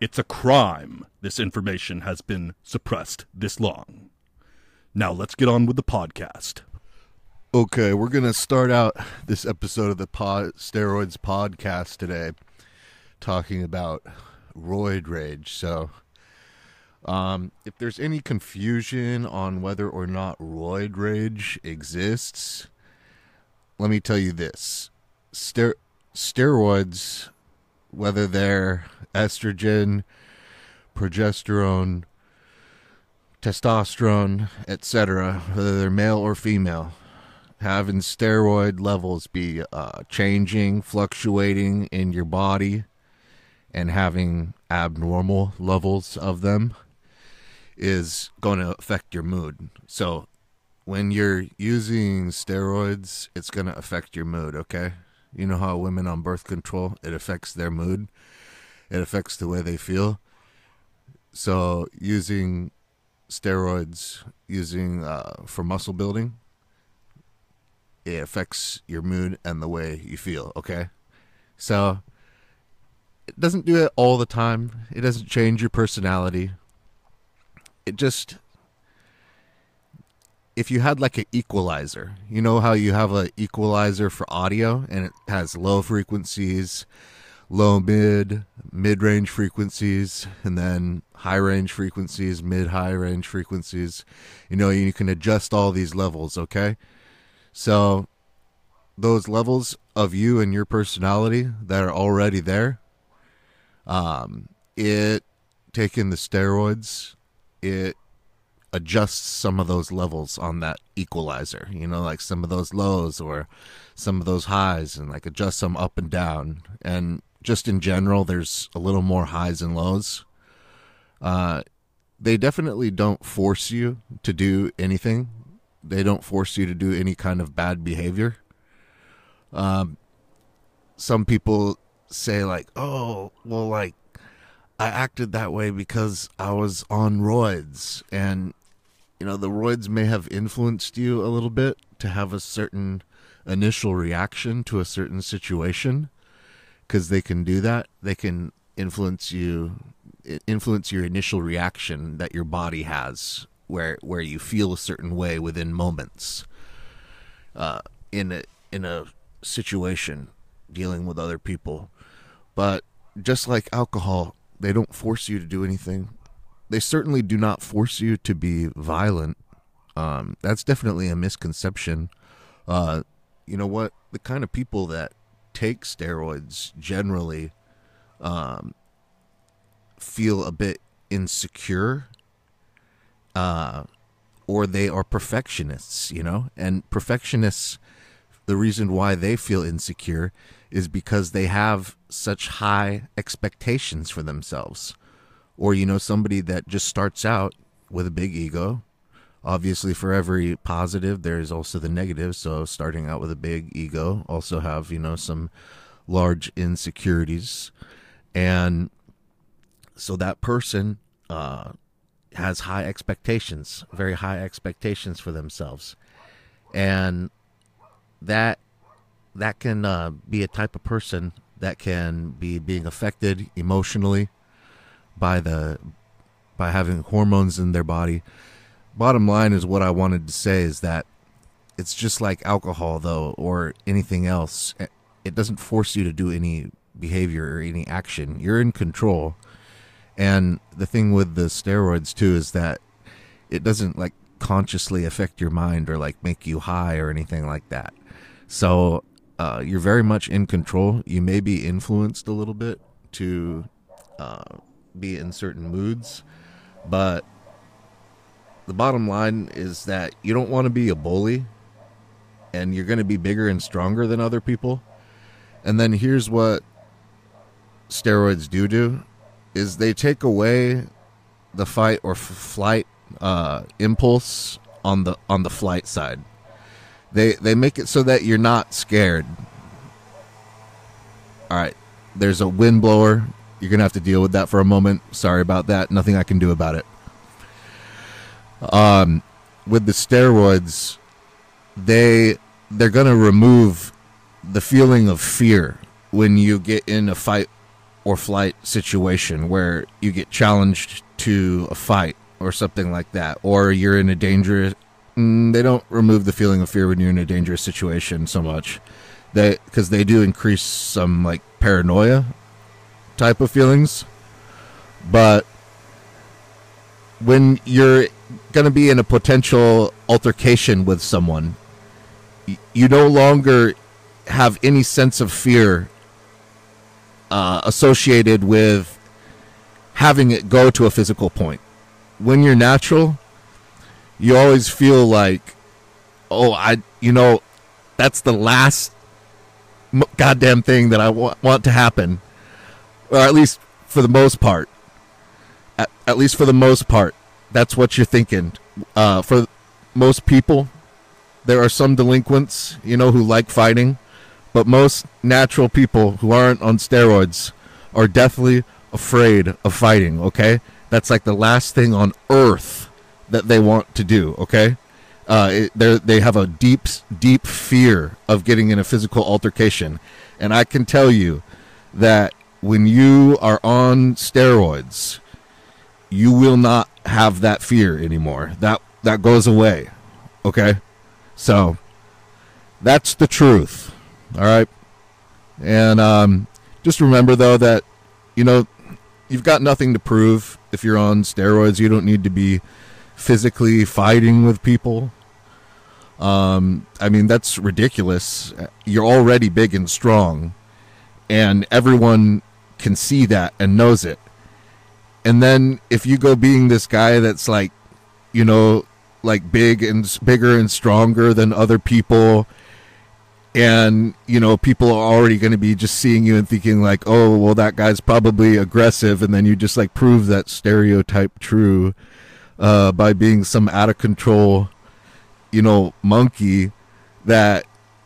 It's a crime this information has been suppressed this long. Now let's get on with the podcast. Okay, we're going to start out this episode of the pod, Steroids podcast today talking about roid rage. So, um, if there's any confusion on whether or not roid rage exists, let me tell you this. Ster- steroids, whether they're estrogen, progesterone, testosterone, etc., whether they're male or female, having steroid levels be uh, changing, fluctuating in your body, and having abnormal levels of them is going to affect your mood. So, when you're using steroids, it's going to affect your mood, okay? You know how women on birth control, it affects their mood, it affects the way they feel. So, using steroids, using uh, for muscle building, it affects your mood and the way you feel, okay? So, it doesn't do it all the time, it doesn't change your personality. It just if you had like an equalizer, you know how you have an equalizer for audio and it has low frequencies, low mid, mid range frequencies, and then high range frequencies, mid high range frequencies. You know, you can adjust all these levels, okay? So, those levels of you and your personality that are already there, um, it taking the steroids, it adjusts some of those levels on that equalizer, you know, like some of those lows or some of those highs and like adjust them up and down. And just in general, there's a little more highs and lows. Uh, they definitely don't force you to do anything. They don't force you to do any kind of bad behavior. Um, some people say like, "Oh, well, like I acted that way because I was on roids and you know, the roids may have influenced you a little bit to have a certain initial reaction to a certain situation because they can do that. They can influence you influence your initial reaction that your body has where where you feel a certain way within moments uh, in a in a situation dealing with other people but just like alcohol they don't force you to do anything they certainly do not force you to be violent. Um, that's definitely a misconception. Uh, you know what? The kind of people that take steroids generally um, feel a bit insecure, uh, or they are perfectionists. You know, and perfectionists. The reason why they feel insecure is because they have such high expectations for themselves or you know somebody that just starts out with a big ego. Obviously for every positive there's also the negative. So starting out with a big ego also have you know some large insecurities. And so that person uh, has high expectations very high expectations for themselves. And that that can uh, be a type of person that can be being affected emotionally by the by having hormones in their body. Bottom line is what I wanted to say is that it's just like alcohol though or anything else. It doesn't force you to do any behavior or any action. You're in control. And the thing with the steroids too is that it doesn't like consciously affect your mind or like make you high or anything like that. So uh, you're very much in control. You may be influenced a little bit to uh, be in certain moods, but the bottom line is that you don't want to be a bully and you're going to be bigger and stronger than other people. And then here's what steroids do do is they take away the fight or f- flight uh, impulse on the on the flight side. They they make it so that you're not scared. All right, there's a wind blower. You're gonna have to deal with that for a moment. Sorry about that. Nothing I can do about it. Um, with the steroids, they they're gonna remove the feeling of fear when you get in a fight or flight situation where you get challenged to a fight or something like that, or you're in a dangerous. Mm, they don't remove the feeling of fear when you're in a dangerous situation so much. They because they do increase some like paranoia type of feelings, but when you're going to be in a potential altercation with someone, you no longer have any sense of fear uh, associated with having it go to a physical point. When you're natural, you always feel like, oh, I, you know, that's the last goddamn thing that I wa- want to happen, or at least for the most part. At, at least for the most part, that's what you're thinking. Uh, for most people, there are some delinquents, you know, who like fighting, but most natural people who aren't on steroids are deathly afraid of fighting, okay? That's like the last thing on earth that they want to do, okay? Uh, they they have a deep, deep fear of getting in a physical altercation. And I can tell you that when you are on steroids, you will not have that fear anymore. That that goes away. Okay? So that's the truth. All right. And um, just remember though that you know you've got nothing to prove if you're on steroids. You don't need to be physically fighting with people. Um, I mean that's ridiculous. You're already big and strong, and everyone can see that and knows it. And then if you go being this guy that's like, you know, like big and bigger and stronger than other people and you know people are already going to be just seeing you and thinking like oh well that guy's probably aggressive and then you just like prove that stereotype true uh, by being some out of control you know monkey that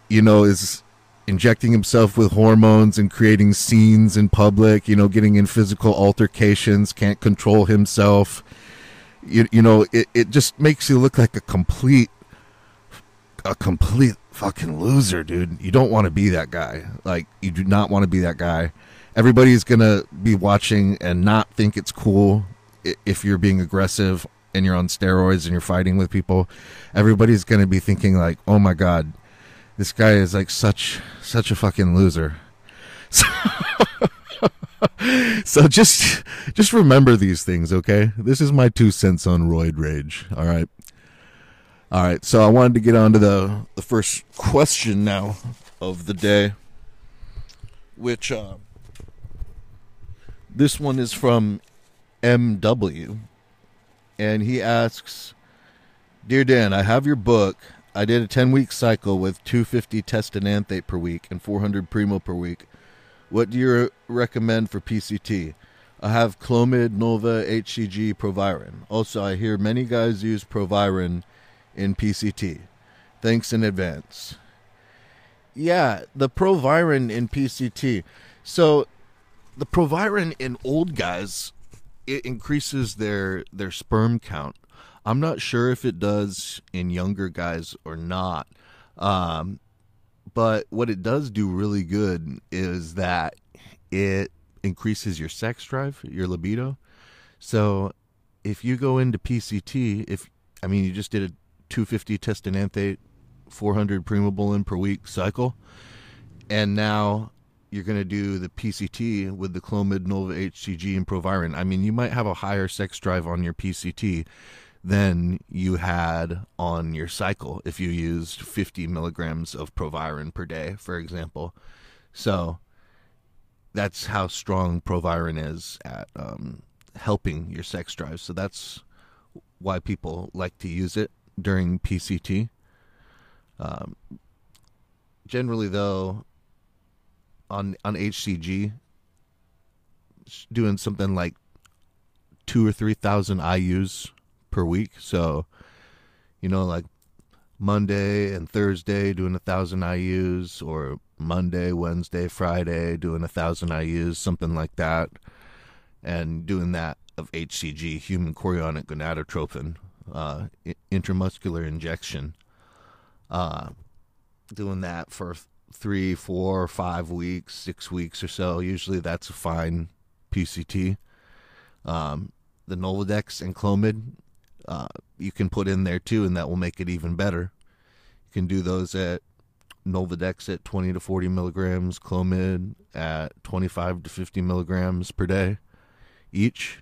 you know is injecting himself with hormones and creating scenes in public you know getting in physical altercations can't control himself. You, you know it, it just makes you look like a complete a complete fucking loser dude. You don't want to be that guy. Like you do not want to be that guy. Everybody's gonna be watching and not think it's cool if you're being aggressive and you're on steroids and you're fighting with people. Everybody's gonna be thinking like oh my god this guy is like such such a fucking loser. So, so just just remember these things okay? This is my two cents on roid rage all right? All right so i wanted to get on to the the first question now of the day which uh this one is from mw and he asks dear dan i have your book I did a 10 week cycle with 250 test enanthate per week and 400 primo per week. What do you recommend for PCT? I have Clomid, Nolva, HCG, Proviron. Also, I hear many guys use Proviron in PCT. Thanks in advance. Yeah, the Proviron in PCT. So, the Proviron in old guys, it increases their their sperm count I'm not sure if it does in younger guys or not. Um, but what it does do really good is that it increases your sex drive, your libido. So if you go into PCT, if I mean you just did a 250 test enanthate, 400 primobolan per week cycle, and now you're going to do the PCT with the Clomid, Nolva HCG, and Proviron. I mean, you might have a higher sex drive on your PCT than you had on your cycle if you used 50 milligrams of Proviron per day, for example. So that's how strong Proviron is at um, helping your sex drive. So that's why people like to use it during PCT. Um, generally, though, on on HCG, doing something like two or three thousand IU's per week. So, you know, like Monday and Thursday doing a thousand IU's, or Monday, Wednesday, Friday doing a thousand IU's, something like that, and doing that of HCG, human chorionic gonadotropin, uh, intramuscular injection. Uh, doing that for three, four, five weeks, six weeks or so. Usually that's a fine PCT. Um, the Nolvadex and Clomid, uh, you can put in there too, and that will make it even better. You can do those at Nolvadex at 20 to 40 milligrams, Clomid at 25 to 50 milligrams per day each.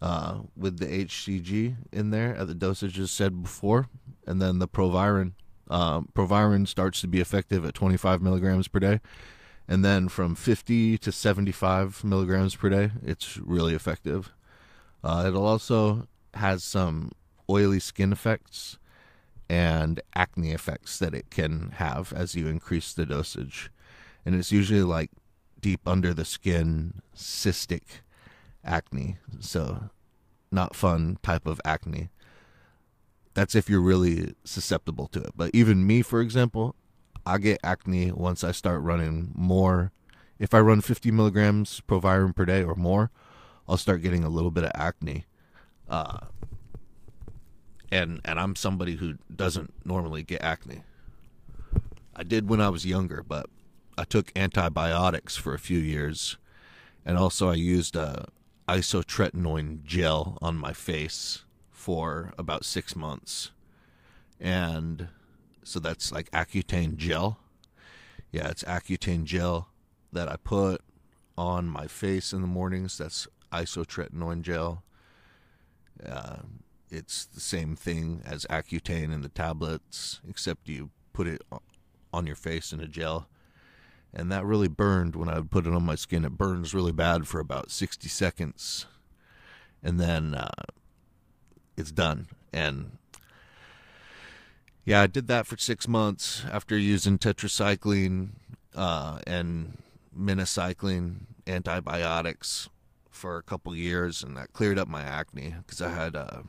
Uh, with the HCG in there at the dosages said before, and then the Proviron um, Proviron starts to be effective at 25 milligrams per day. And then from 50 to 75 milligrams per day, it's really effective. Uh, it also has some oily skin effects and acne effects that it can have as you increase the dosage. And it's usually like deep under the skin cystic acne. So, not fun type of acne that's if you're really susceptible to it. But even me, for example, I get acne once I start running more. If I run 50 milligrams Proviron per day or more, I'll start getting a little bit of acne. Uh, and and I'm somebody who doesn't normally get acne. I did when I was younger, but I took antibiotics for a few years, and also I used a isotretinoin gel on my face for about six months. And so that's like Accutane gel. Yeah, it's Accutane gel that I put on my face in the mornings. That's isotretinoin gel. Uh, it's the same thing as Accutane in the tablets, except you put it on your face in a gel. And that really burned when I would put it on my skin. It burns really bad for about 60 seconds. And then uh, it's done. And yeah, I did that for six months after using tetracycline uh, and minocycline antibiotics for a couple years, and that cleared up my acne because I had, uh,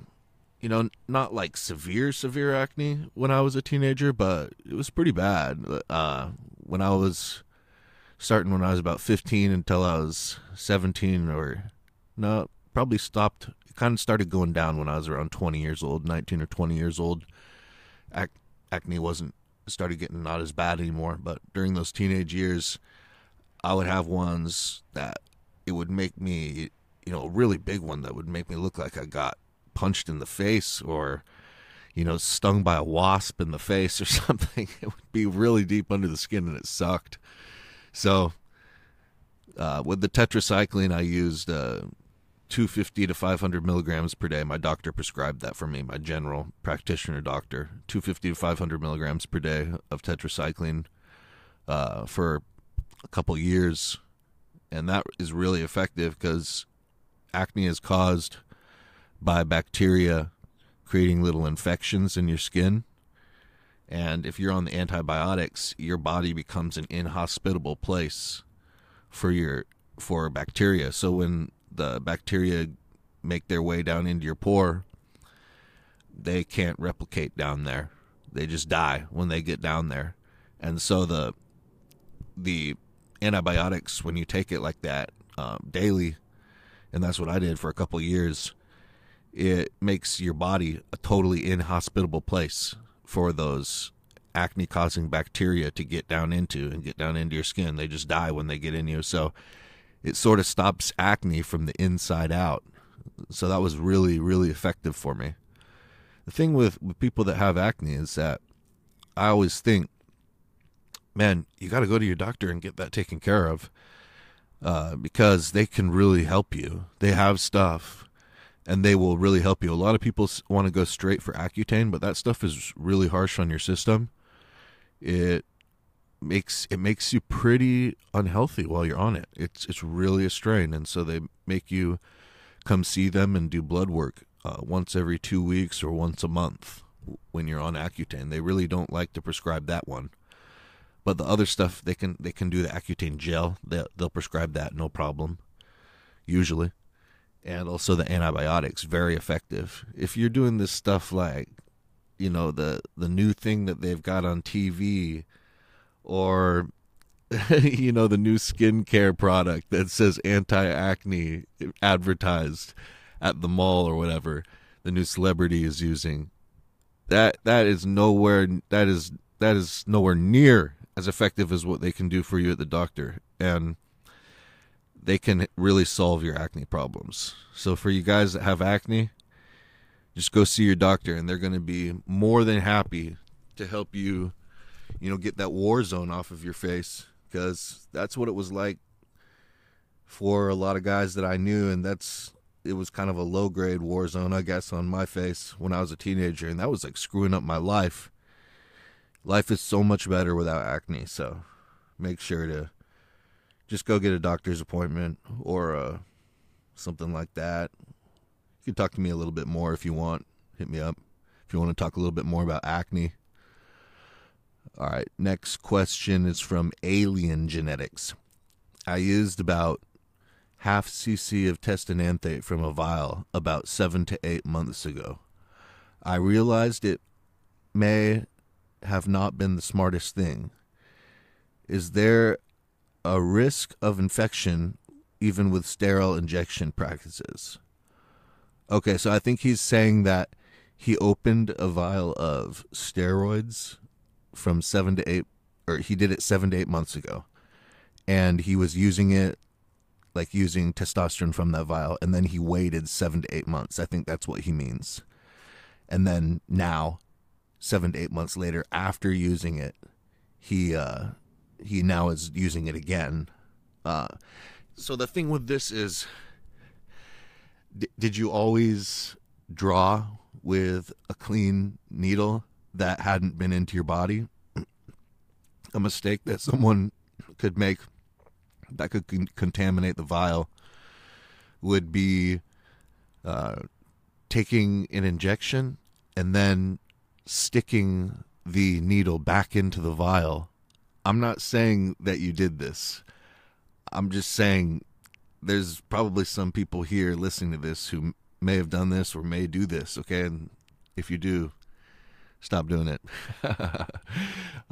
you know, not like severe, severe acne when I was a teenager, but it was pretty bad. Uh, when I was starting when I was about 15 until I was 17 or no, probably stopped kind of started going down when I was around 20 years old, 19 or 20 years old. Ac- acne wasn't started getting not as bad anymore, but during those teenage years, I would have ones that it would make me, you know, a really big one that would make me look like I got punched in the face or you know, stung by a wasp in the face or something. It would be really deep under the skin and it sucked. So, uh, with the tetracycline, I used uh, 250 to 500 milligrams per day. My doctor prescribed that for me, my general practitioner doctor. 250 to 500 milligrams per day of tetracycline uh, for a couple years. And that is really effective because acne is caused by bacteria creating little infections in your skin. And if you're on the antibiotics, your body becomes an inhospitable place for your for bacteria. So when the bacteria make their way down into your pore, they can't replicate down there. They just die when they get down there. And so the the antibiotics when you take it like that um, daily, and that's what I did for a couple years. It makes your body a totally inhospitable place for those acne causing bacteria to get down into and get down into your skin. They just die when they get in you. So it sort of stops acne from the inside out. So that was really, really effective for me. The thing with, with people that have acne is that I always think man, you got to go to your doctor and get that taken care of uh, because they can really help you. They have stuff and they will really help you. A lot of people want to go straight for Accutane, but that stuff is really harsh on your system. It makes it makes you pretty unhealthy while you're on it. It's it's really a strain, and so they make you come see them and do blood work uh, once every two weeks or once a month when you're on Accutane. They really don't like to prescribe that one, but the other stuff they can they can do the Accutane gel. They they'll prescribe that no problem, usually, and also the antibiotics very effective. If you're doing this stuff like, you know the the new thing that they've got on TV or you know the new skincare product that says anti-acne advertised at the mall or whatever the new celebrity is using that that is nowhere that is that is nowhere near as effective as what they can do for you at the doctor and they can really solve your acne problems so for you guys that have acne just go see your doctor and they're going to be more than happy to help you you know, get that war zone off of your face because that's what it was like for a lot of guys that I knew, and that's it was kind of a low grade war zone, I guess, on my face when I was a teenager, and that was like screwing up my life. Life is so much better without acne, so make sure to just go get a doctor's appointment or uh, something like that. You can talk to me a little bit more if you want. Hit me up if you want to talk a little bit more about acne. All right, next question is from Alien Genetics. I used about half cc of test enanthate from a vial about seven to eight months ago. I realized it may have not been the smartest thing. Is there a risk of infection even with sterile injection practices? Okay, so I think he's saying that he opened a vial of steroids from seven to eight, or he did it seven to eight months ago, and he was using it like using testosterone from that vial, and then he waited seven to eight months. I think that's what he means. And then now, seven to eight months later, after using it, he uh, he now is using it again. Uh, so the thing with this is, d- did you always draw with a clean needle? that hadn't been into your body. A mistake that someone could make that could con- contaminate the vial would be uh, taking an injection and then sticking the needle back into the vial. I'm not saying that you did this. I'm just saying there's probably some people here listening to this who may have done this or may do this, okay? And if you do, stop doing it.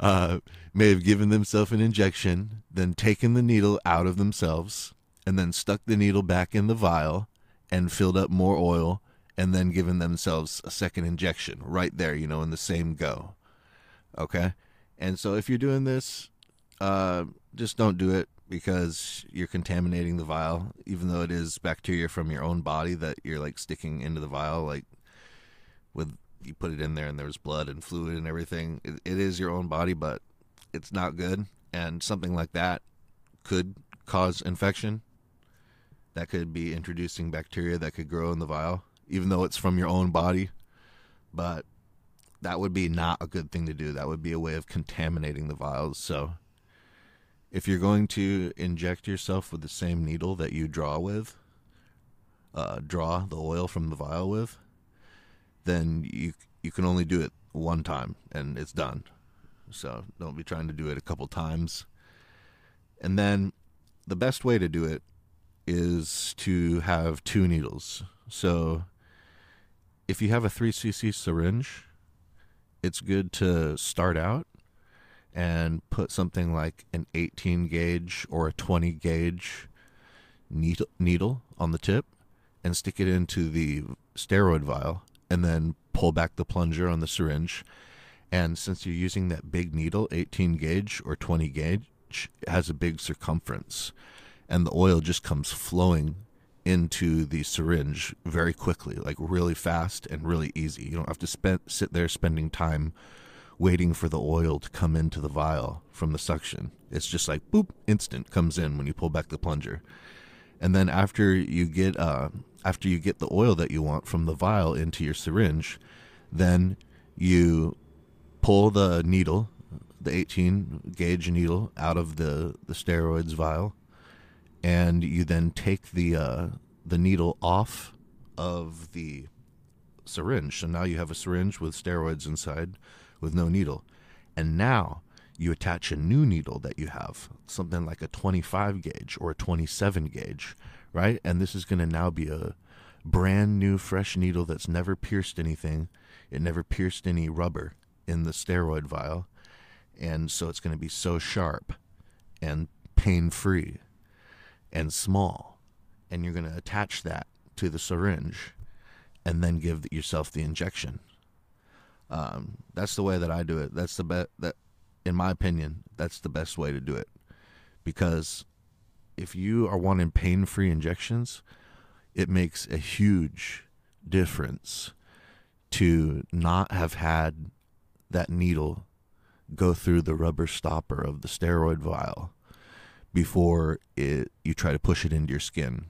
uh, may have given themselves an injection, then taken the needle out of themselves, and then stuck the needle back in the vial and filled up more oil, and then given themselves a second injection right there, you know, in the same go. Okay? And so if you're doing this, uh, just don't do it because you're contaminating the vial, even though it is bacteria from your own body that you're like sticking into the vial, like with you put it in there and there's blood and fluid and everything. It, it is your own body, but it's not good. And something like that could cause infection. That could be introducing bacteria that could grow in the vial, even though it's from your own body. But that would be not a good thing to do. That would be a way of contaminating the vials. So if you're going to inject yourself with the same needle that you draw with, uh, draw the oil from the vial with, then you you can only do it one time and it's done. So don't be trying to do it a couple times. And then the best way to do it is to have two needles. So if you have a 3cc syringe, it's good to start out and put something like an 18 gauge or a 20 gauge needle, needle on the tip and stick it into the steroid vial and then pull back the plunger on the syringe. And since you're using that big needle, 18 gauge or 20 gauge, it has a big circumference. And the oil just comes flowing into the syringe very quickly, like really fast and really easy. You don't have to spend, sit there spending time waiting for the oil to come into the vial from the suction. It's just like boop, instant comes in when you pull back the plunger. And then after you get uh, after you get the oil that you want from the vial into your syringe, then you pull the needle, the 18 gauge needle, out of the the steroids vial, and you then take the uh, the needle off of the syringe. So now you have a syringe with steroids inside with no needle. And now you attach a new needle that you have, something like a 25 gauge or a 27 gauge, right? And this is going to now be a brand new, fresh needle that's never pierced anything. It never pierced any rubber in the steroid vial. And so it's going to be so sharp and pain free and small. And you're going to attach that to the syringe and then give yourself the injection. Um, that's the way that I do it. That's the best. That, in my opinion, that's the best way to do it, because if you are wanting pain-free injections, it makes a huge difference to not have had that needle go through the rubber stopper of the steroid vial before it you try to push it into your skin.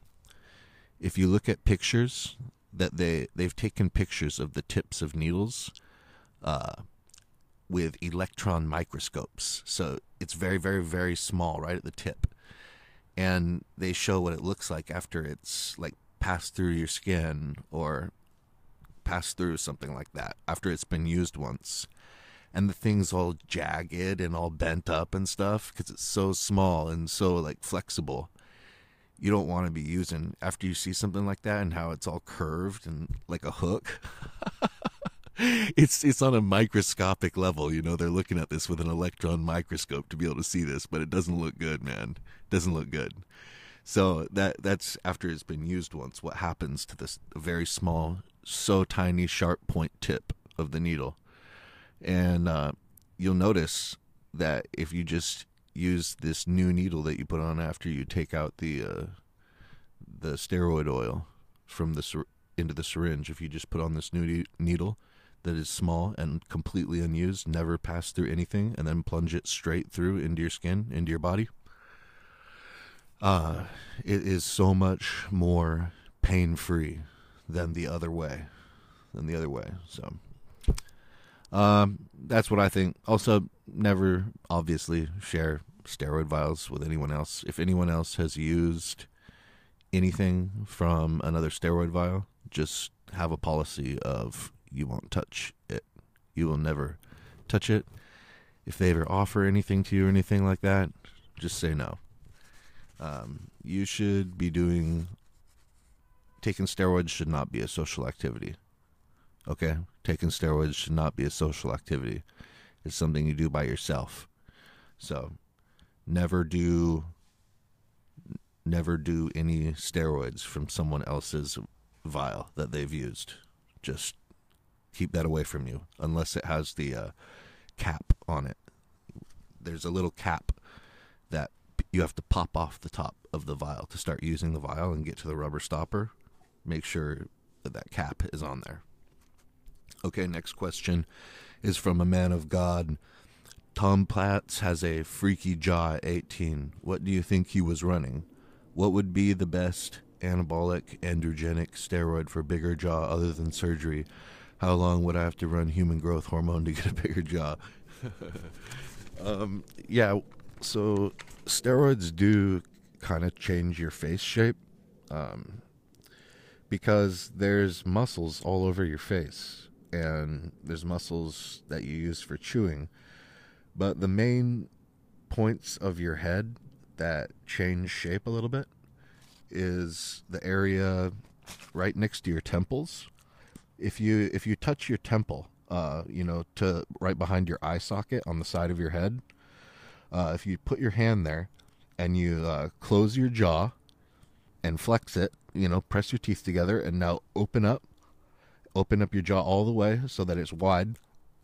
If you look at pictures that they they've taken pictures of the tips of needles uh, with electron microscopes. So it's very, very, very small, right at the tip. And they show what it looks like after it's like passed through your skin or passed through something like that after it's been used once. And the thing's all jagged and all bent up and stuff because it's so small and so like flexible. You don't want to be using after you see something like that and how it's all curved and like a hook. it's it's on a microscopic level. You know, they're looking at this with an electron microscope to be able to see this, but it doesn't look good, man. It doesn't look good. So that that's after it's been used once. What happens to this very small, so tiny, sharp point tip of the needle? And uh, you'll notice that if you just use this new needle that you put on after you take out the uh, the steroid oil from the into the syringe, if you just put on this new needle, that is small and completely unused, never pass through anything, and then plunge it straight through into your skin, into your body. Uh, it is so much more pain free than the other way. Than the other way. So, um, that's what I think. Also, never obviously share steroid vials with anyone else. If anyone else has used anything from another steroid vial, just have a policy of you won't touch it. You will never touch it. If they ever offer anything to you or anything like that, just say no. Um, you should be doing. Taking steroids should not be a social activity. Okay? Taking steroids should not be a social activity. It's something you do by yourself. So, never do never do any steroids from someone else's vial that they've used. Just keep that away from you unless it has the uh, cap on it. There's a little cap that you have to pop off the top of the vial to start using the vial and get to the rubber stopper. Make sure that that cap is on there. Okay, next question is from a man of God. Tom Platz has a freaky jaw at 18. What do you think he was running? What would be the best anabolic androgenic steroid for bigger jaw other than surgery? how long would I have to run human growth hormone to get a bigger jaw? um, yeah, so steroids do kind of change your face shape um, because there's muscles all over your face and there's muscles that you use for chewing. But the main points of your head that change shape a little bit is the area right next to your temples if you if you touch your temple, uh, you know, to right behind your eye socket on the side of your head, uh, if you put your hand there and you uh, close your jaw and flex it, you know, press your teeth together and now open up, open up your jaw all the way so that it's wide,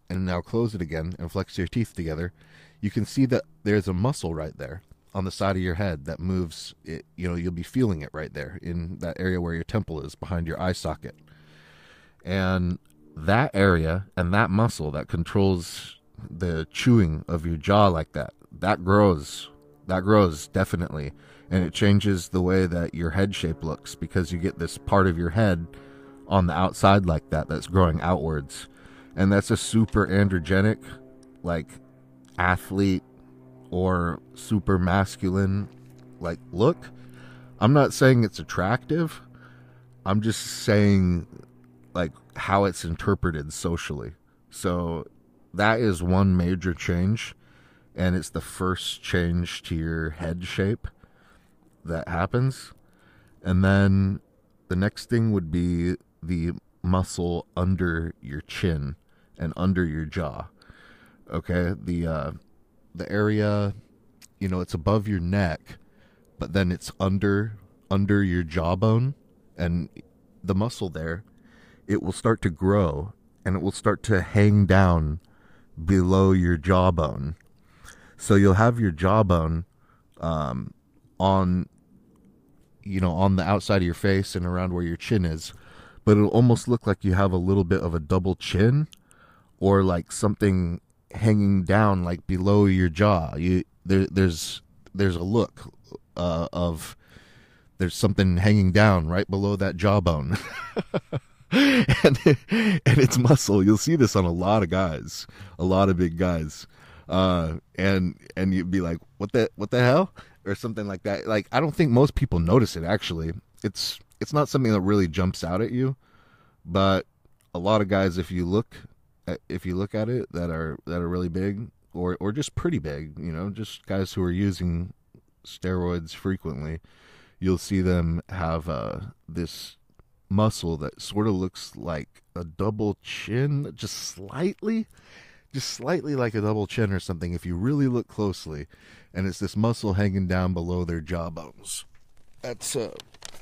and now close it again and flex your teeth together. You can see that there's a muscle right there on the side of your head that moves it you know you'll be feeling it right there in that area where your temple is behind your eye socket and that area and that muscle that controls the chewing of your jaw like that. That grows. That grows definitely. And it changes the way that your head shape looks because you get this part of your head on the outside like that that's growing outwards. And that's a super androgenic, like athlete or super masculine like look. I'm not saying it's attractive. I'm just saying like how it's interpreted socially. So that is one major change and it's the first change to your head shape that happens. And then the next thing would be the muscle under your chin and under your jaw. Okay, the uh the area, you know, it's above your neck, but then it's under under your jawbone and the muscle there, it will start to grow and it will start to hang down below your jawbone. So you'll have your jawbone um, on, you know, on the outside of your face and around where your chin is, but it'll almost look like you have a little bit of a double chin, or like something hanging down like below your jaw. You there, there's there's a look uh, of there's something hanging down right below that jawbone. and and it's muscle. You'll see this on a lot of guys, a lot of big guys, uh, and and you'd be like, "What the what the hell?" or something like that. Like I don't think most people notice it. Actually, it's it's not something that really jumps out at you, but a lot of guys, if you look at, if you look at it, that are that are really big or or just pretty big, you know, just guys who are using steroids frequently, you'll see them have uh, this muscle that sort of looks like a double chin, just slightly, just slightly like a double chin or something if you really look closely. And it's this muscle hanging down below their jawbones. That's uh,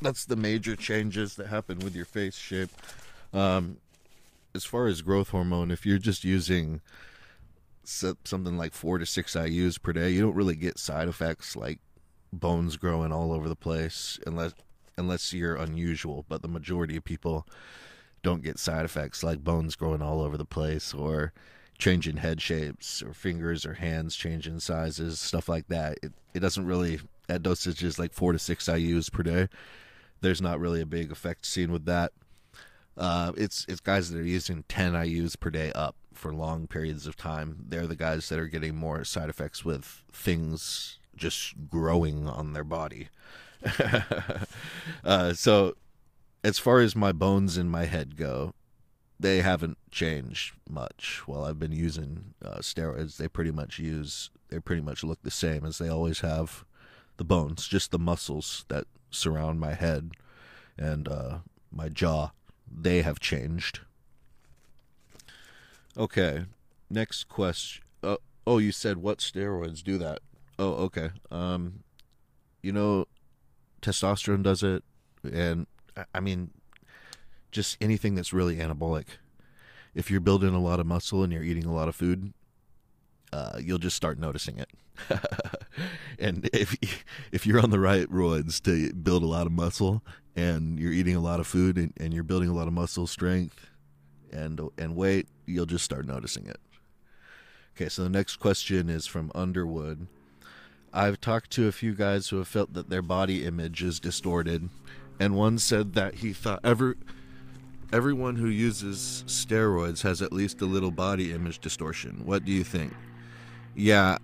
that's the major changes that happen with your face shape. Um, as far as growth hormone, if you're just using something like four to six IU's per day, you don't really get side effects like bones growing all over the place unless unless you're unusual, but the majority of people don't get side effects like bones growing all over the place or changing head shapes or fingers or hands changing sizes, stuff like that. It it doesn't really at dosages like four to six IU's per day. There's not really a big effect seen with that. Uh, it's it's guys that are using 10 IU's per day up for long periods of time. They're the guys that are getting more side effects with things just growing on their body. uh, so, as far as my bones in my head go, they haven't changed much. While I've been using uh, steroids, they pretty much use they pretty much look the same as they always have. The bones, just the muscles that surround my head and uh, my jaw, they have changed. Okay, next question. Uh, oh, you said what steroids do that? Oh, okay. Um, you know, testosterone does it, and I mean, just anything that's really anabolic. If you're building a lot of muscle and you're eating a lot of food, uh, you'll just start noticing it. and if if you're on the right roids to build a lot of muscle and you're eating a lot of food and, and you're building a lot of muscle strength and and weight, you'll just start noticing it. Okay, so the next question is from Underwood. I've talked to a few guys who have felt that their body image is distorted, and one said that he thought every everyone who uses steroids has at least a little body image distortion. What do you think? Yeah,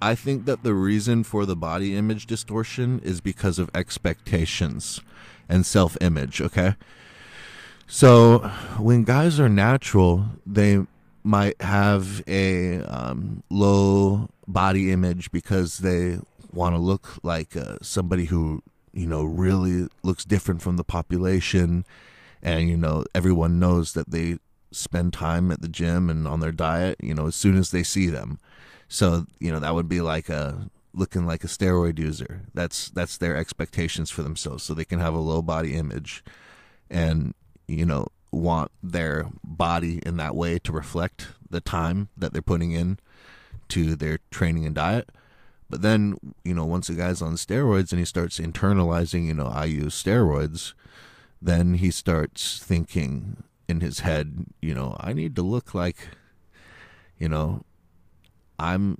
I think that the reason for the body image distortion is because of expectations and self image, okay? So when guys are natural, they might have a um, low body image because they want to look like uh, somebody who you know really looks different from the population and you know everyone knows that they spend time at the gym and on their diet you know as soon as they see them so you know that would be like a looking like a steroid user that's that's their expectations for themselves so they can have a low body image and you know want their body in that way to reflect the time that they're putting in to their training and diet. But then, you know, once a guy's on steroids and he starts internalizing, you know, I use steroids, then he starts thinking in his head, you know, I need to look like, you know, I'm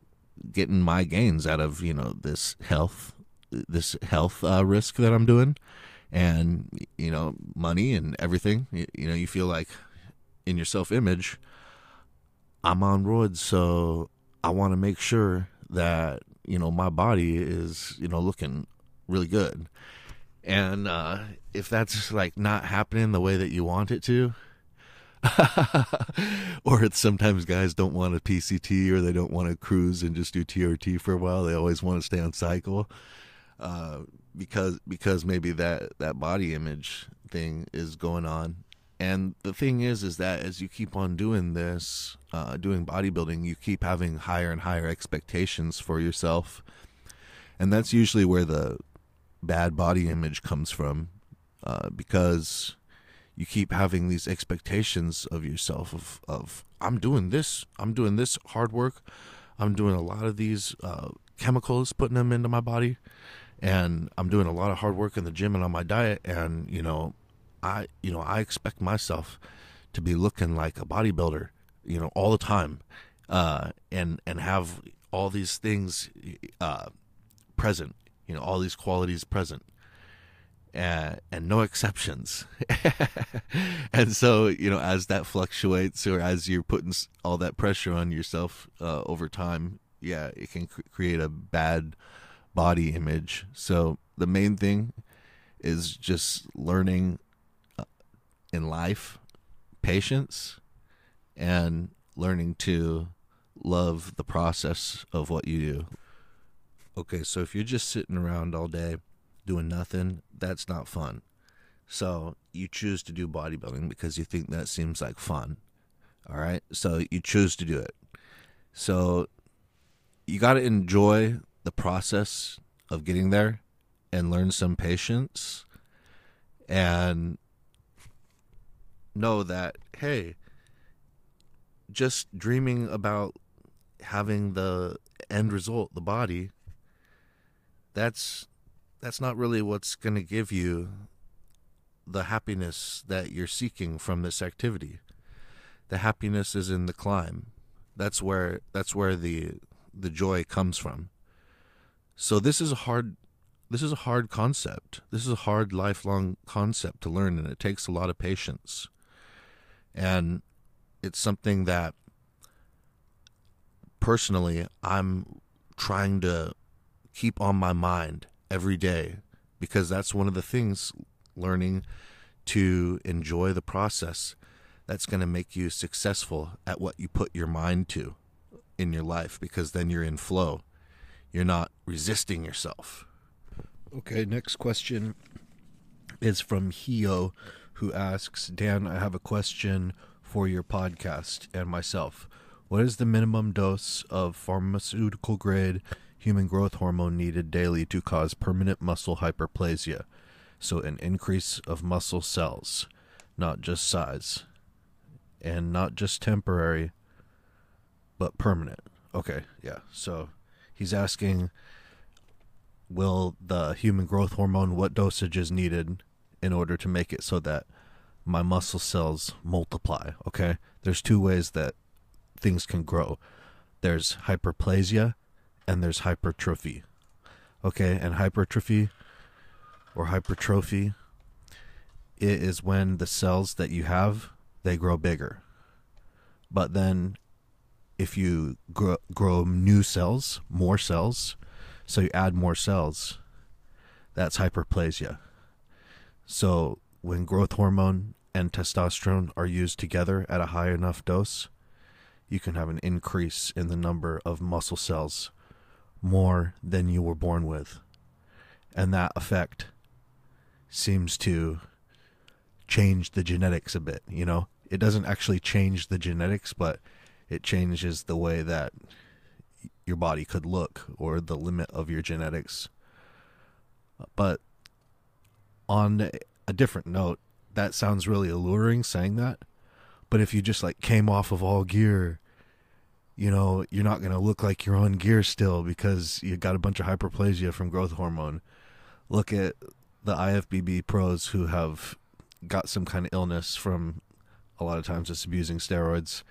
getting my gains out of, you know, this health this health uh, risk that I'm doing and you know, money and everything. You, you know, you feel like in your self-image I'm on roids, so I want to make sure that you know my body is you know looking really good and uh, if that's like not happening the way that you want it to or it's sometimes guys don't want a PCT or they don't want to cruise and just do TRT for a while. They always want to stay on cycle uh, because because maybe that that body image thing is going on. And the thing is, is that as you keep on doing this, uh, doing bodybuilding, you keep having higher and higher expectations for yourself, and that's usually where the bad body image comes from, uh, because you keep having these expectations of yourself of of I'm doing this, I'm doing this hard work, I'm doing a lot of these uh, chemicals, putting them into my body, and I'm doing a lot of hard work in the gym and on my diet, and you know, I you know I expect myself to be looking like a bodybuilder, you know, all the time, uh, and and have all these things uh, present, you know, all these qualities present and, and no exceptions. and so, you know, as that fluctuates or as you're putting all that pressure on yourself uh, over time, yeah, it can cr- create a bad body image. So the main thing is just learning uh, in life, patience, and learning to love the process of what you do. Okay, so if you're just sitting around all day doing nothing, that's not fun. So you choose to do bodybuilding because you think that seems like fun. All right. So you choose to do it. So you got to enjoy the process of getting there and learn some patience and know that, hey, just dreaming about having the end result, the body, that's that's not really what's going to give you the happiness that you're seeking from this activity. The happiness is in the climb. That's where that's where the the joy comes from. So this is a hard this is a hard concept. This is a hard lifelong concept to learn and it takes a lot of patience. And it's something that personally I'm trying to keep on my mind every day because that's one of the things learning to enjoy the process that's going to make you successful at what you put your mind to in your life because then you're in flow. You're not resisting yourself. Okay, next question is from Hio who asks Dan, I have a question for your podcast and myself. What is the minimum dose of pharmaceutical grade human growth hormone needed daily to cause permanent muscle hyperplasia, so an increase of muscle cells, not just size, and not just temporary, but permanent. Okay, yeah. So he's asking will the human growth hormone what dosage is needed in order to make it so that my muscle cells multiply okay there's two ways that things can grow there's hyperplasia and there's hypertrophy. Okay, and hypertrophy or hypertrophy it is when the cells that you have they grow bigger. But then if you grow, grow new cells, more cells, so you add more cells, that's hyperplasia. So when growth hormone and testosterone are used together at a high enough dose, you can have an increase in the number of muscle cells more than you were born with. And that effect seems to change the genetics a bit, you know? It doesn't actually change the genetics, but it changes the way that your body could look or the limit of your genetics. But on a different note, that sounds really alluring saying that. But if you just like came off of all gear you know, you're not going to look like you're on gear still because you got a bunch of hyperplasia from growth hormone. Look at the IFBB pros who have got some kind of illness from a lot of times just abusing steroids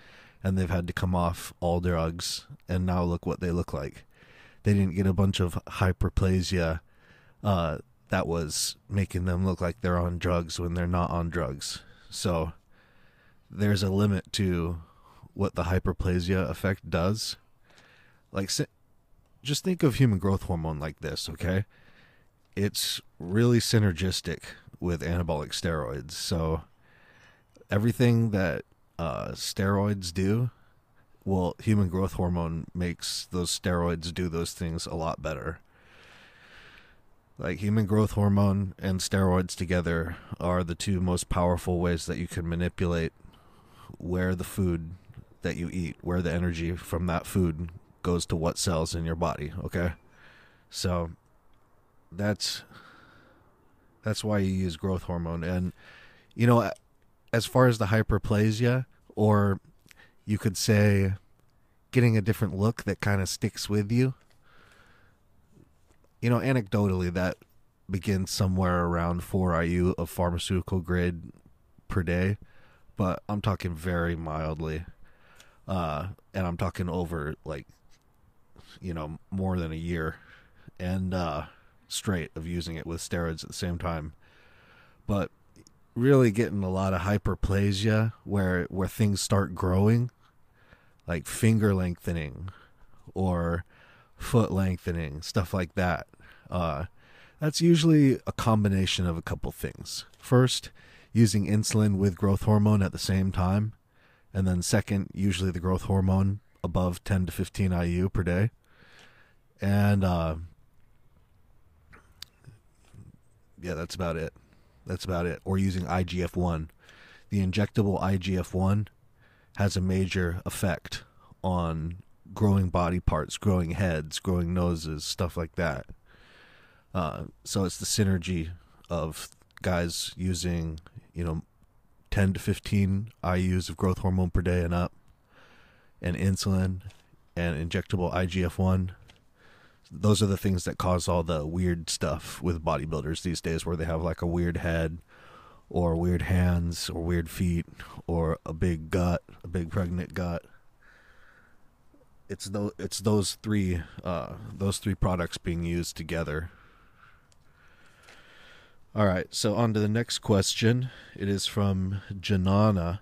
and they've had to come off all drugs, and now look what they look like. They didn't get a bunch of hyperplasia uh, that was making them look like they're on drugs when they're not on drugs. So there's a limit to what the hyperplasia effect does. Like, just think of human growth hormone like this, okay? It's really synergistic with anabolic steroids. So everything that uh, steroids do, well, human growth hormone makes those steroids do those things a lot better. Like human growth hormone and steroids together are the two most powerful ways that you can manipulate where the food that you eat, where the energy from that food goes to what cells in your body, okay? So that's that's why you use growth hormone and you know as far as the hyperplasia or you could say getting a different look that kind of sticks with you you know, anecdotally, that begins somewhere around 4 IU of pharmaceutical grade per day, but I'm talking very mildly. Uh, and I'm talking over like, you know, more than a year and uh, straight of using it with steroids at the same time. But really getting a lot of hyperplasia where where things start growing, like finger lengthening or foot lengthening, stuff like that. Uh, that's usually a combination of a couple things. First, using insulin with growth hormone at the same time, and then second, usually the growth hormone above 10 to 15 IU per day. And uh, yeah, that's about it. That's about it. Or using IGF 1. The injectable IGF 1 has a major effect on growing body parts, growing heads, growing noses, stuff like that. Uh, so it's the synergy of guys using, you know, 10 to 15 IUs of growth hormone per day and up, and insulin and injectable IGF 1. Those are the things that cause all the weird stuff with bodybuilders these days, where they have like a weird head, or weird hands, or weird feet, or a big gut, a big pregnant gut it's those it's those three uh, those three products being used together. All right, so on to the next question. It is from Janana.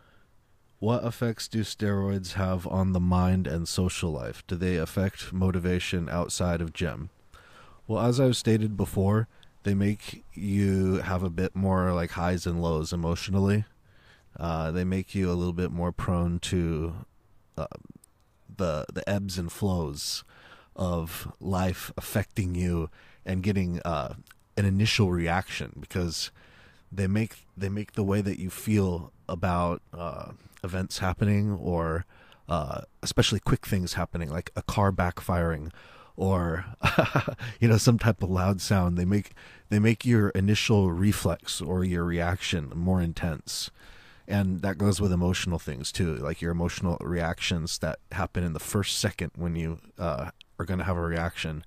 What effects do steroids have on the mind and social life? Do they affect motivation outside of gym? Well, as I've stated before, they make you have a bit more like highs and lows emotionally. Uh, they make you a little bit more prone to uh, the the ebbs and flows of life affecting you and getting uh, an initial reaction because they make they make the way that you feel about uh, events happening or uh, especially quick things happening like a car backfiring or you know some type of loud sound. They make they make your initial reflex or your reaction more intense. And that goes with emotional things too like your emotional reactions that happen in the first second when you uh, are going to have a reaction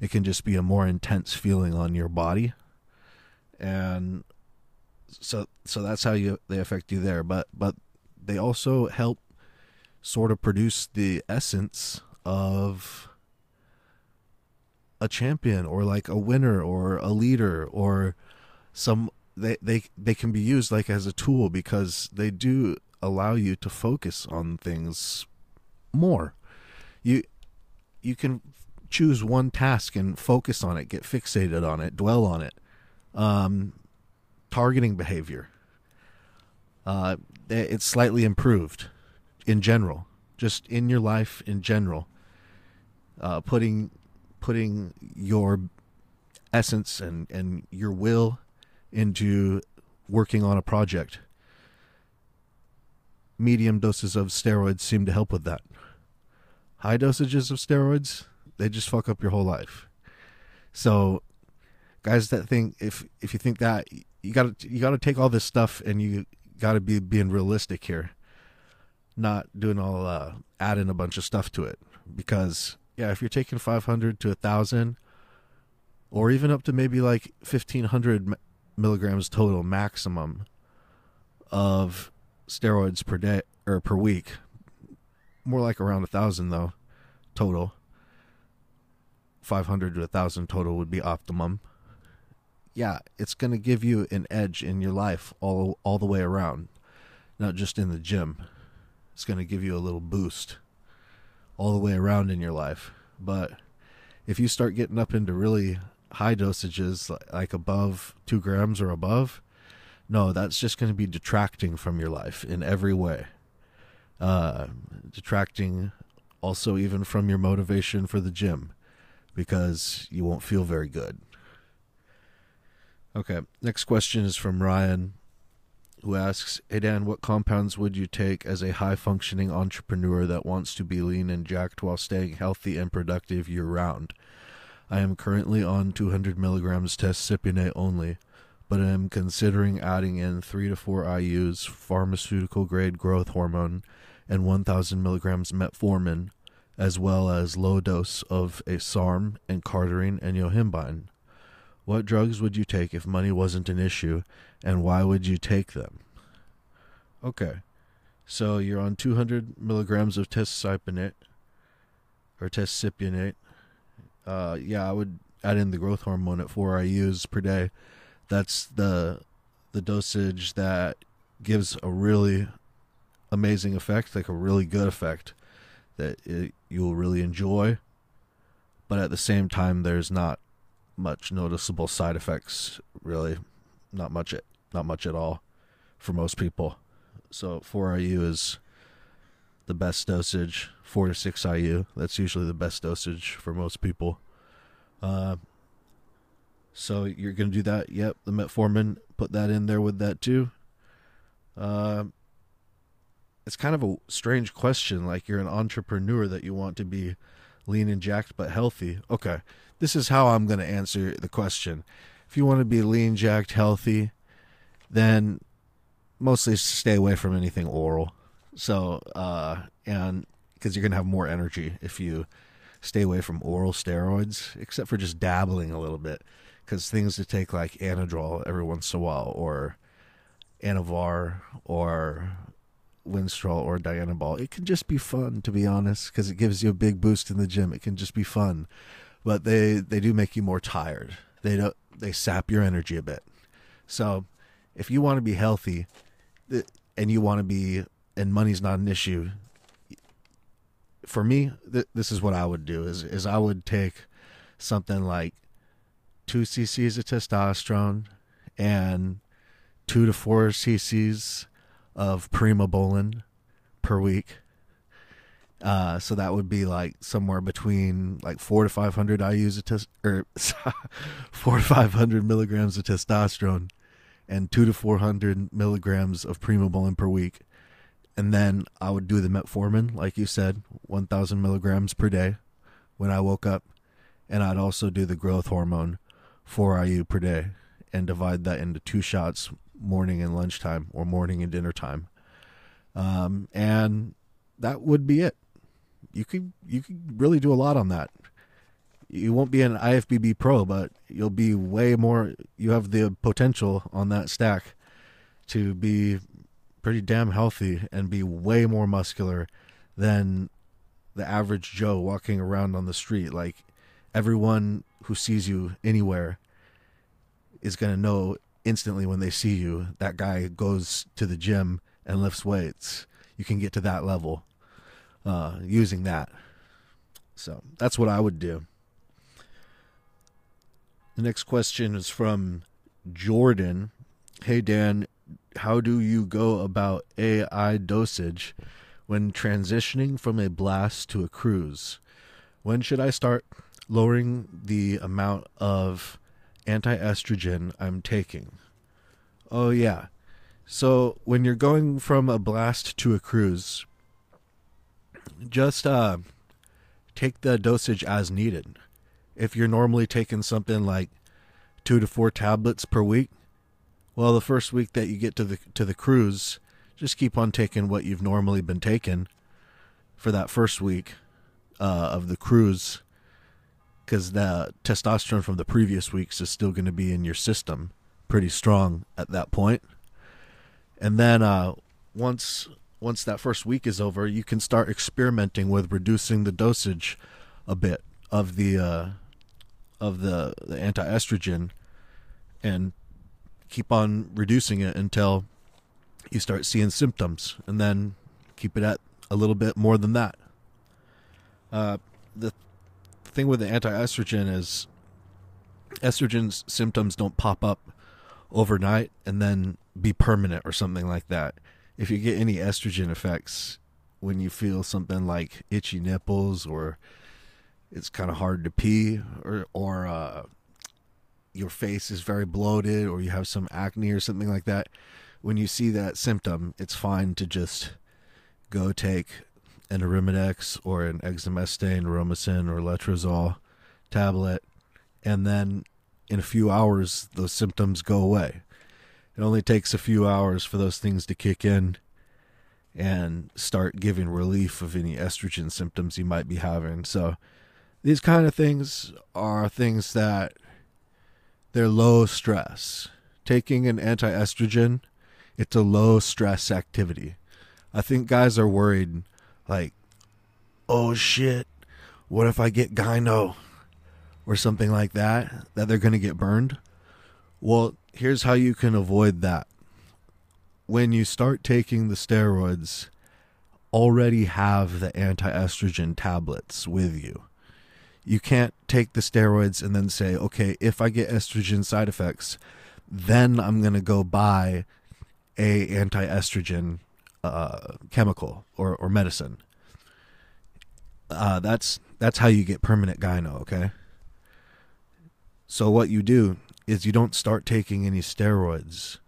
it can just be a more intense feeling on your body and so so that's how you they affect you there but but they also help sort of produce the essence of a champion or like a winner or a leader or some they they they can be used like as a tool because they do allow you to focus on things more. You you can choose one task and focus on it, get fixated on it, dwell on it. Um, targeting behavior. Uh, it's slightly improved in general, just in your life in general. Uh, putting putting your essence and, and your will into working on a project. Medium doses of steroids seem to help with that. High dosages of steroids, they just fuck up your whole life. So, guys that think if if you think that you got to you got to take all this stuff and you got to be being realistic here, not doing all uh, adding a bunch of stuff to it because yeah, if you're taking 500 to a thousand, or even up to maybe like 1500 milligrams total maximum of steroids per day or per week. more like around a thousand though, total. 500 to a thousand total would be optimum. Yeah, it's going to give you an edge in your life all all the way around, not just in the gym. It's going to give you a little boost all the way around in your life. But if you start getting up into really high dosages, like above two grams or above, no, that's just going to be detracting from your life in every way. Uh, detracting also even from your motivation for the gym because you won't feel very good. Okay, next question is from Ryan, who asks Hey Dan, what compounds would you take as a high functioning entrepreneur that wants to be lean and jacked while staying healthy and productive year round? I am currently on 200 milligrams tescipionate only, but I am considering adding in 3 to 4 IUs pharmaceutical grade growth hormone and 1000 milligrams metformin as well as low dose of a SARM and cardarine and yohimbine. What drugs would you take if money wasn't an issue, and why would you take them? Okay, so you're on 200 milligrams of tescipionate or tescipionate. Uh, yeah, I would add in the growth hormone at four IU's per day. That's the the dosage that gives a really amazing effect, like a really good effect that it, you'll really enjoy. But at the same time, there's not much noticeable side effects. Really, not much. Not much at all for most people. So 4 IU is the best dosage. 4 to 6 IU. That's usually the best dosage for most people. Uh, so you're to do that. Yep, the metformin. Put that in there with that too. Uh, it's kind of a strange question. Like you're an entrepreneur that you want to be lean and jacked but healthy. Okay, this is how I'm going to answer the question. If you want to be lean, jacked, healthy, then mostly stay away from anything oral. So, uh, and because you're going to have more energy if you stay away from oral steroids, except for just dabbling a little bit. Because things to take like Anadrol every once in a while, or Anavar, or Winstrol or Diana Ball. It can just be fun, to be honest, because it gives you a big boost in the gym. It can just be fun, but they they do make you more tired. They don't they sap your energy a bit. So, if you want to be healthy, and you want to be and money's not an issue, for me, th- this is what I would do: is is I would take something like two cc's of testosterone and two to four cc's of primobolan per week. Uh, so that would be like somewhere between like four to five hundred IU's of test or four to five hundred milligrams of testosterone, and two to four hundred milligrams of primobolan per week, and then I would do the metformin, like you said, one thousand milligrams per day, when I woke up, and I'd also do the growth hormone, four IU per day, and divide that into two shots morning and lunchtime or morning and dinner time. Um, and that would be it. You could you could really do a lot on that. You won't be an IFBB pro, but you'll be way more. You have the potential on that stack to be pretty damn healthy and be way more muscular than the average Joe walking around on the street. Like everyone who sees you anywhere is going to know instantly when they see you, that guy goes to the gym and lifts weights. You can get to that level uh, using that. So that's what I would do. The next question is from Jordan. Hey, Dan, how do you go about AI dosage when transitioning from a blast to a cruise? When should I start lowering the amount of anti estrogen I'm taking. Oh, yeah. So when you're going from a blast to a cruise, just uh, take the dosage as needed. If you're normally taking something like two to four tablets per week, well, the first week that you get to the to the cruise, just keep on taking what you've normally been taking for that first week uh, of the cruise, because the testosterone from the previous weeks is still going to be in your system pretty strong at that point. And then uh, once once that first week is over, you can start experimenting with reducing the dosage a bit of the uh, of the, the anti-estrogen and keep on reducing it until you start seeing symptoms and then keep it at a little bit more than that. Uh, the thing with the anti-estrogen is estrogen's symptoms don't pop up overnight and then be permanent or something like that. If you get any estrogen effects when you feel something like itchy nipples or it's kind of hard to pee or or uh, your face is very bloated or you have some acne or something like that, when you see that symptom, it's fine to just go take an Arimidex or an exemestane, Romacin, or letrozole tablet, and then in a few hours those symptoms go away. It only takes a few hours for those things to kick in and start giving relief of any estrogen symptoms you might be having. So these kind of things are things that they're low stress. Taking an anti-estrogen, it's a low stress activity. I think guys are worried like, "Oh shit, what if I get gyno?" or something like that that they're going to get burned. Well, here's how you can avoid that. When you start taking the steroids, already have the anti-estrogen tablets with you. You can't take the steroids and then say, "Okay, if I get estrogen side effects, then I'm going to go buy a anti-estrogen uh, chemical or, or medicine." Uh, that's that's how you get permanent gyno, okay? So what you do is you don't start taking any steroids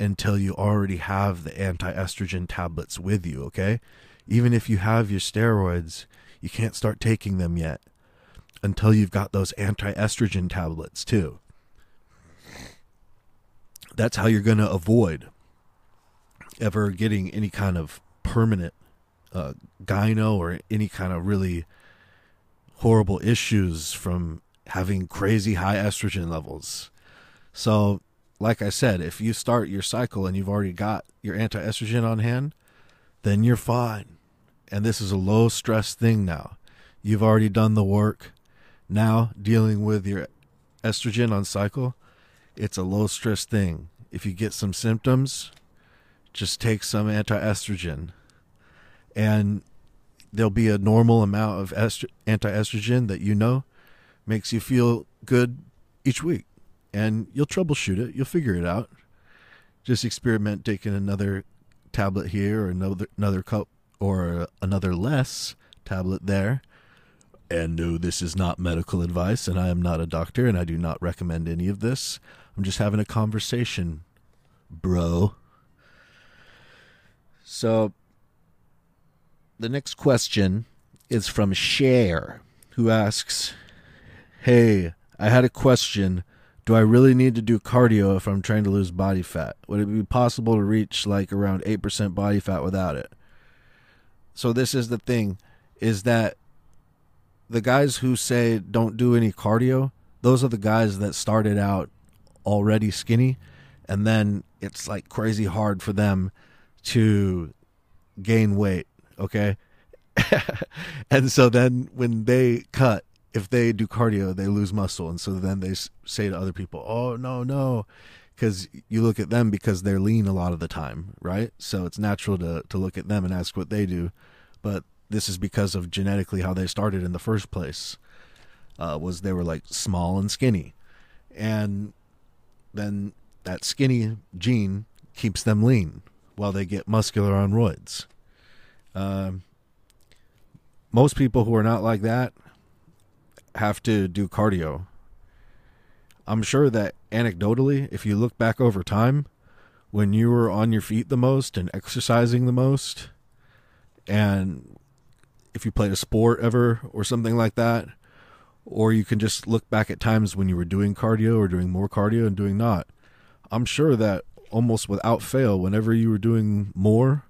until you already have the anti-estrogen tablets with you, okay? Even if you have your steroids, you can't start taking them yet until you've got those anti-estrogen tablets too. That's how you're going to avoid ever getting any kind of permanent uh, gyno or any kind of really horrible issues from having crazy high estrogen levels. So, like I said, if you start your cycle and you've already got your anti estrogen on hand, then you're fine. And this is a low stress thing now. You've already done the work. Now, dealing with your estrogen on cycle, it's a low stress thing. If you get some symptoms, just take some anti estrogen. And there'll be a normal amount of estro- anti estrogen that you know makes you feel good each week. And you'll troubleshoot it, you'll figure it out. Just experiment taking another tablet here or another another cup or another less tablet there. And no, this is not medical advice, and I am not a doctor, and I do not recommend any of this. I'm just having a conversation, bro. So, the next question is from Cher, who asks Hey, I had a question. Do I really need to do cardio if I'm trying to lose body fat? Would it be possible to reach like around 8% body fat without it? So this is the thing is that the guys who say don't do any cardio, those are the guys that started out already skinny and then it's like crazy hard for them to gain weight, okay? and so then when they cut if they do cardio, they lose muscle, and so then they say to other people, "Oh no, no," because you look at them because they're lean a lot of the time, right? So it's natural to to look at them and ask what they do, but this is because of genetically how they started in the first place. Uh, was they were like small and skinny, and then that skinny gene keeps them lean while they get muscular on roids. Um, most people who are not like that have to do cardio. I'm sure that anecdotally, if you look back over time, when you were on your feet the most and exercising the most, and if you played a sport ever or something like that, or you can just look back at times when you were doing cardio or doing more cardio and doing not. I'm sure that almost without fail, whenever you were doing more,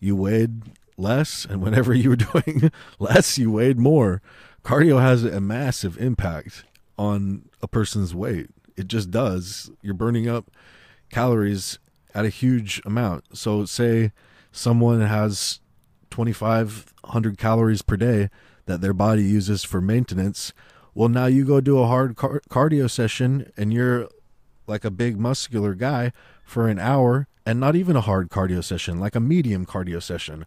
you weighed less, and whenever you were doing less, you weighed more cardio has a massive impact on a person's weight. It just does. You're burning up calories at a huge amount. So say someone has 2500 calories per day that their body uses for maintenance well now you go do a hard car- cardio session and you're like a big muscular guy for an hour and not even a hard cardio session like a medium cardio session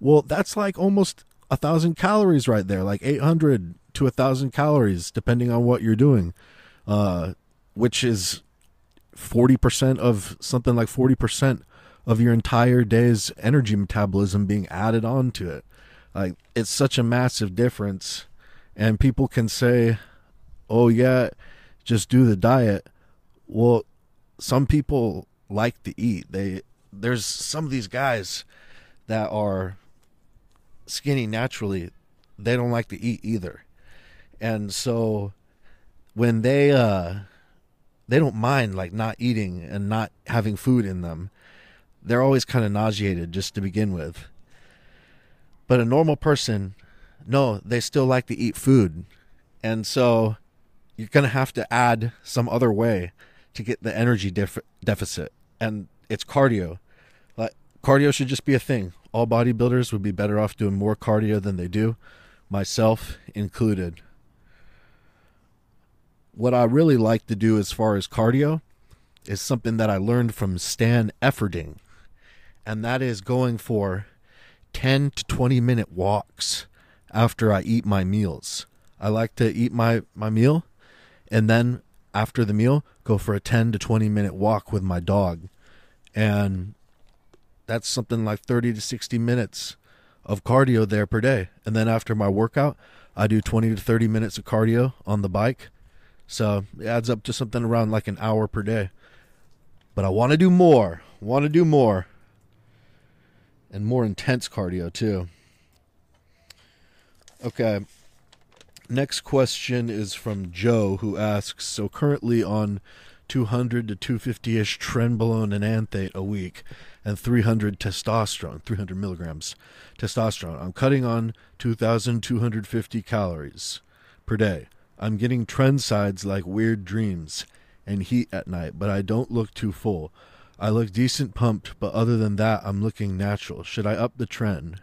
well that's like almost a thousand calories right there like 800 to a thousand calories depending on what you're doing uh, which is 40% of something like 40% of your entire day's energy metabolism being added on to it. Like it's such a massive difference and people can say, "Oh yeah, just do the diet." Well, some people like to eat. They there's some of these guys that are skinny naturally. They don't like to eat either. And so when they uh they don't mind like not eating and not having food in them they're always kind of nauseated just to begin with. But a normal person, no, they still like to eat food. And so you're going to have to add some other way to get the energy def- deficit. And it's cardio. Like cardio should just be a thing. All bodybuilders would be better off doing more cardio than they do, myself included. What I really like to do as far as cardio is something that I learned from Stan Efferding and that is going for 10 to 20 minute walks after I eat my meals. I like to eat my, my meal and then after the meal, go for a 10 to 20 minute walk with my dog. And that's something like 30 to 60 minutes of cardio there per day. And then after my workout, I do 20 to 30 minutes of cardio on the bike. So it adds up to something around like an hour per day. But I want to do more. Want to do more and more intense cardio too. Okay. Next question is from Joe who asks So currently on 200 to 250 ish trenbolone and anthate a week and 300 testosterone, 300 milligrams testosterone. I'm cutting on 2,250 calories per day. I'm getting trend sides like weird dreams and heat at night, but I don't look too full. I look decent pumped, but other than that, I'm looking natural. Should I up the trend?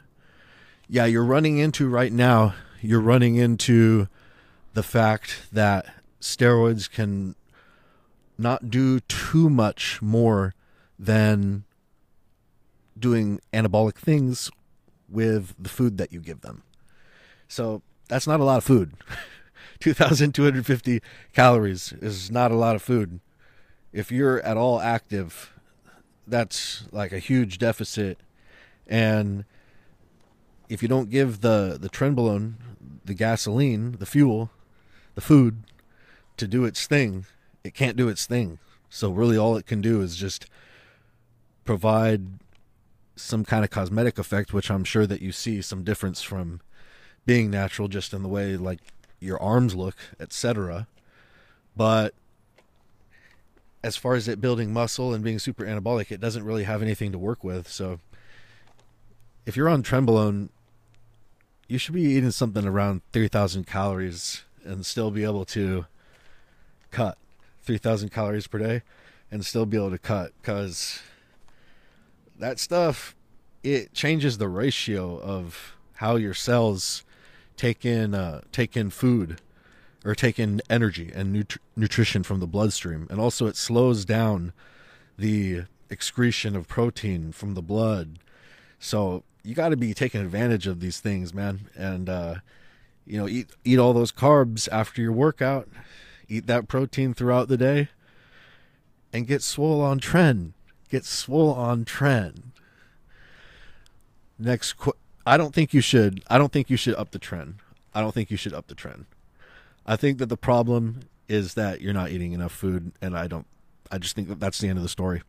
Yeah, you're running into right now, you're running into the fact that steroids can not do too much more than doing anabolic things with the food that you give them. So that's not a lot of food. 2,250 calories is not a lot of food. If you're at all active, that's like a huge deficit and if you don't give the the trenbolone the gasoline the fuel the food to do its thing it can't do its thing so really all it can do is just provide some kind of cosmetic effect which i'm sure that you see some difference from being natural just in the way like your arms look etc but as far as it building muscle and being super anabolic, it doesn't really have anything to work with. So if you're on trenbolone, you should be eating something around 3,000 calories and still be able to cut 3,000 calories per day and still be able to cut because that stuff it changes the ratio of how your cells take in uh, take in food or take in energy and nut- nutrition from the bloodstream. And also, it slows down the excretion of protein from the blood. So, you got to be taking advantage of these things, man. And, uh, you know, eat, eat all those carbs after your workout, eat that protein throughout the day, and get swole on trend. Get swole on trend. Next, qu- I don't think you should. I don't think you should up the trend. I don't think you should up the trend. I think that the problem is that you're not eating enough food, and I don't. I just think that that's the end of the story.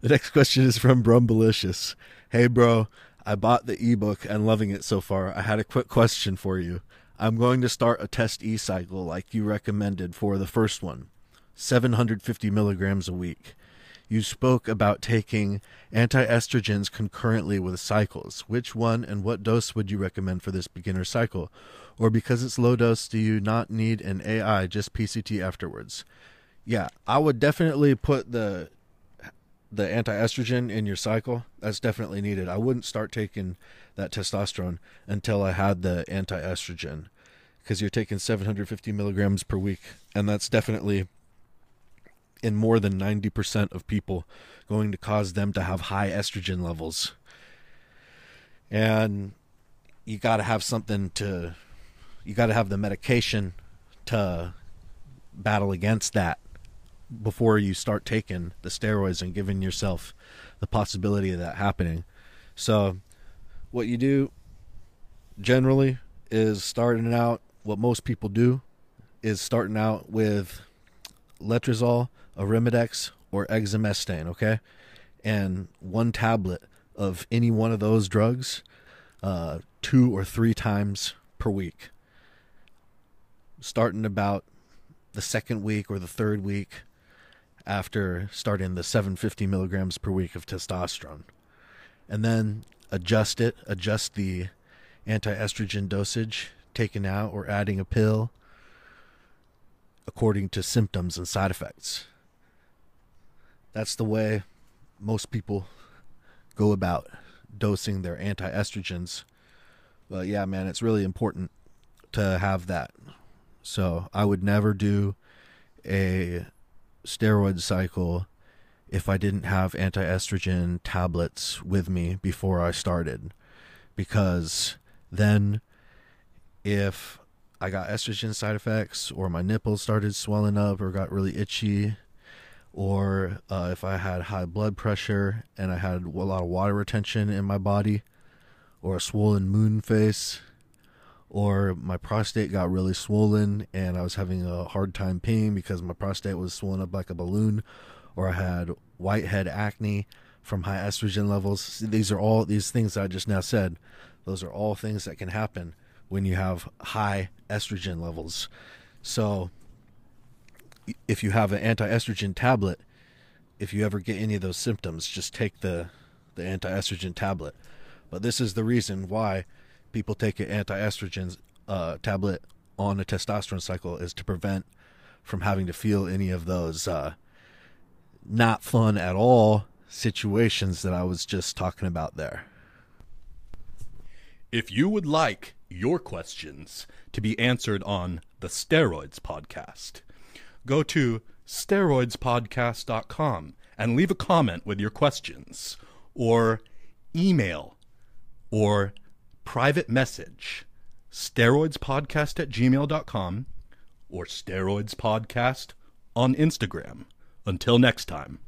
The next question is from Brumbalicious. Hey, bro, I bought the ebook and loving it so far. I had a quick question for you. I'm going to start a test e cycle like you recommended for the first one 750 milligrams a week. You spoke about taking anti estrogens concurrently with cycles. Which one and what dose would you recommend for this beginner cycle? Or because it's low dose, do you not need an AI, just PCT afterwards? Yeah, I would definitely put the the anti-estrogen in your cycle, that's definitely needed. I wouldn't start taking that testosterone until I had the anti-estrogen because you're taking 750 milligrams per week, and that's definitely in more than 90% of people going to cause them to have high estrogen levels. And you got to have something to, you got to have the medication to battle against that before you start taking the steroids and giving yourself the possibility of that happening. So, what you do generally is starting out, what most people do is starting out with letrozole, arimidex, or exemestane, okay? And one tablet of any one of those drugs uh, two or three times per week. Starting about the second week or the third week after starting the 750 milligrams per week of testosterone. And then adjust it, adjust the anti estrogen dosage taken out or adding a pill according to symptoms and side effects. That's the way most people go about dosing their anti estrogens. But yeah, man, it's really important to have that. So I would never do a steroid cycle if I didn't have anti estrogen tablets with me before I started. Because then, if I got estrogen side effects, or my nipples started swelling up, or got really itchy, or uh, if I had high blood pressure and I had a lot of water retention in my body, or a swollen moon face, or my prostate got really swollen and I was having a hard time peeing because my prostate was swollen up like a balloon, or I had whitehead acne from high estrogen levels. These are all these things that I just now said. Those are all things that can happen when you have high estrogen levels. So, if you have an anti-estrogen tablet, if you ever get any of those symptoms, just take the the anti-estrogen tablet. But this is the reason why people take an anti-estrogen uh, tablet on a testosterone cycle is to prevent from having to feel any of those uh, not fun at all situations that I was just talking about there. If you would like your questions to be answered on the Steroids Podcast, go to steroidspodcast.com and leave a comment with your questions or email or private message steroidspodcast at gmail.com or steroidspodcast on Instagram. Until next time.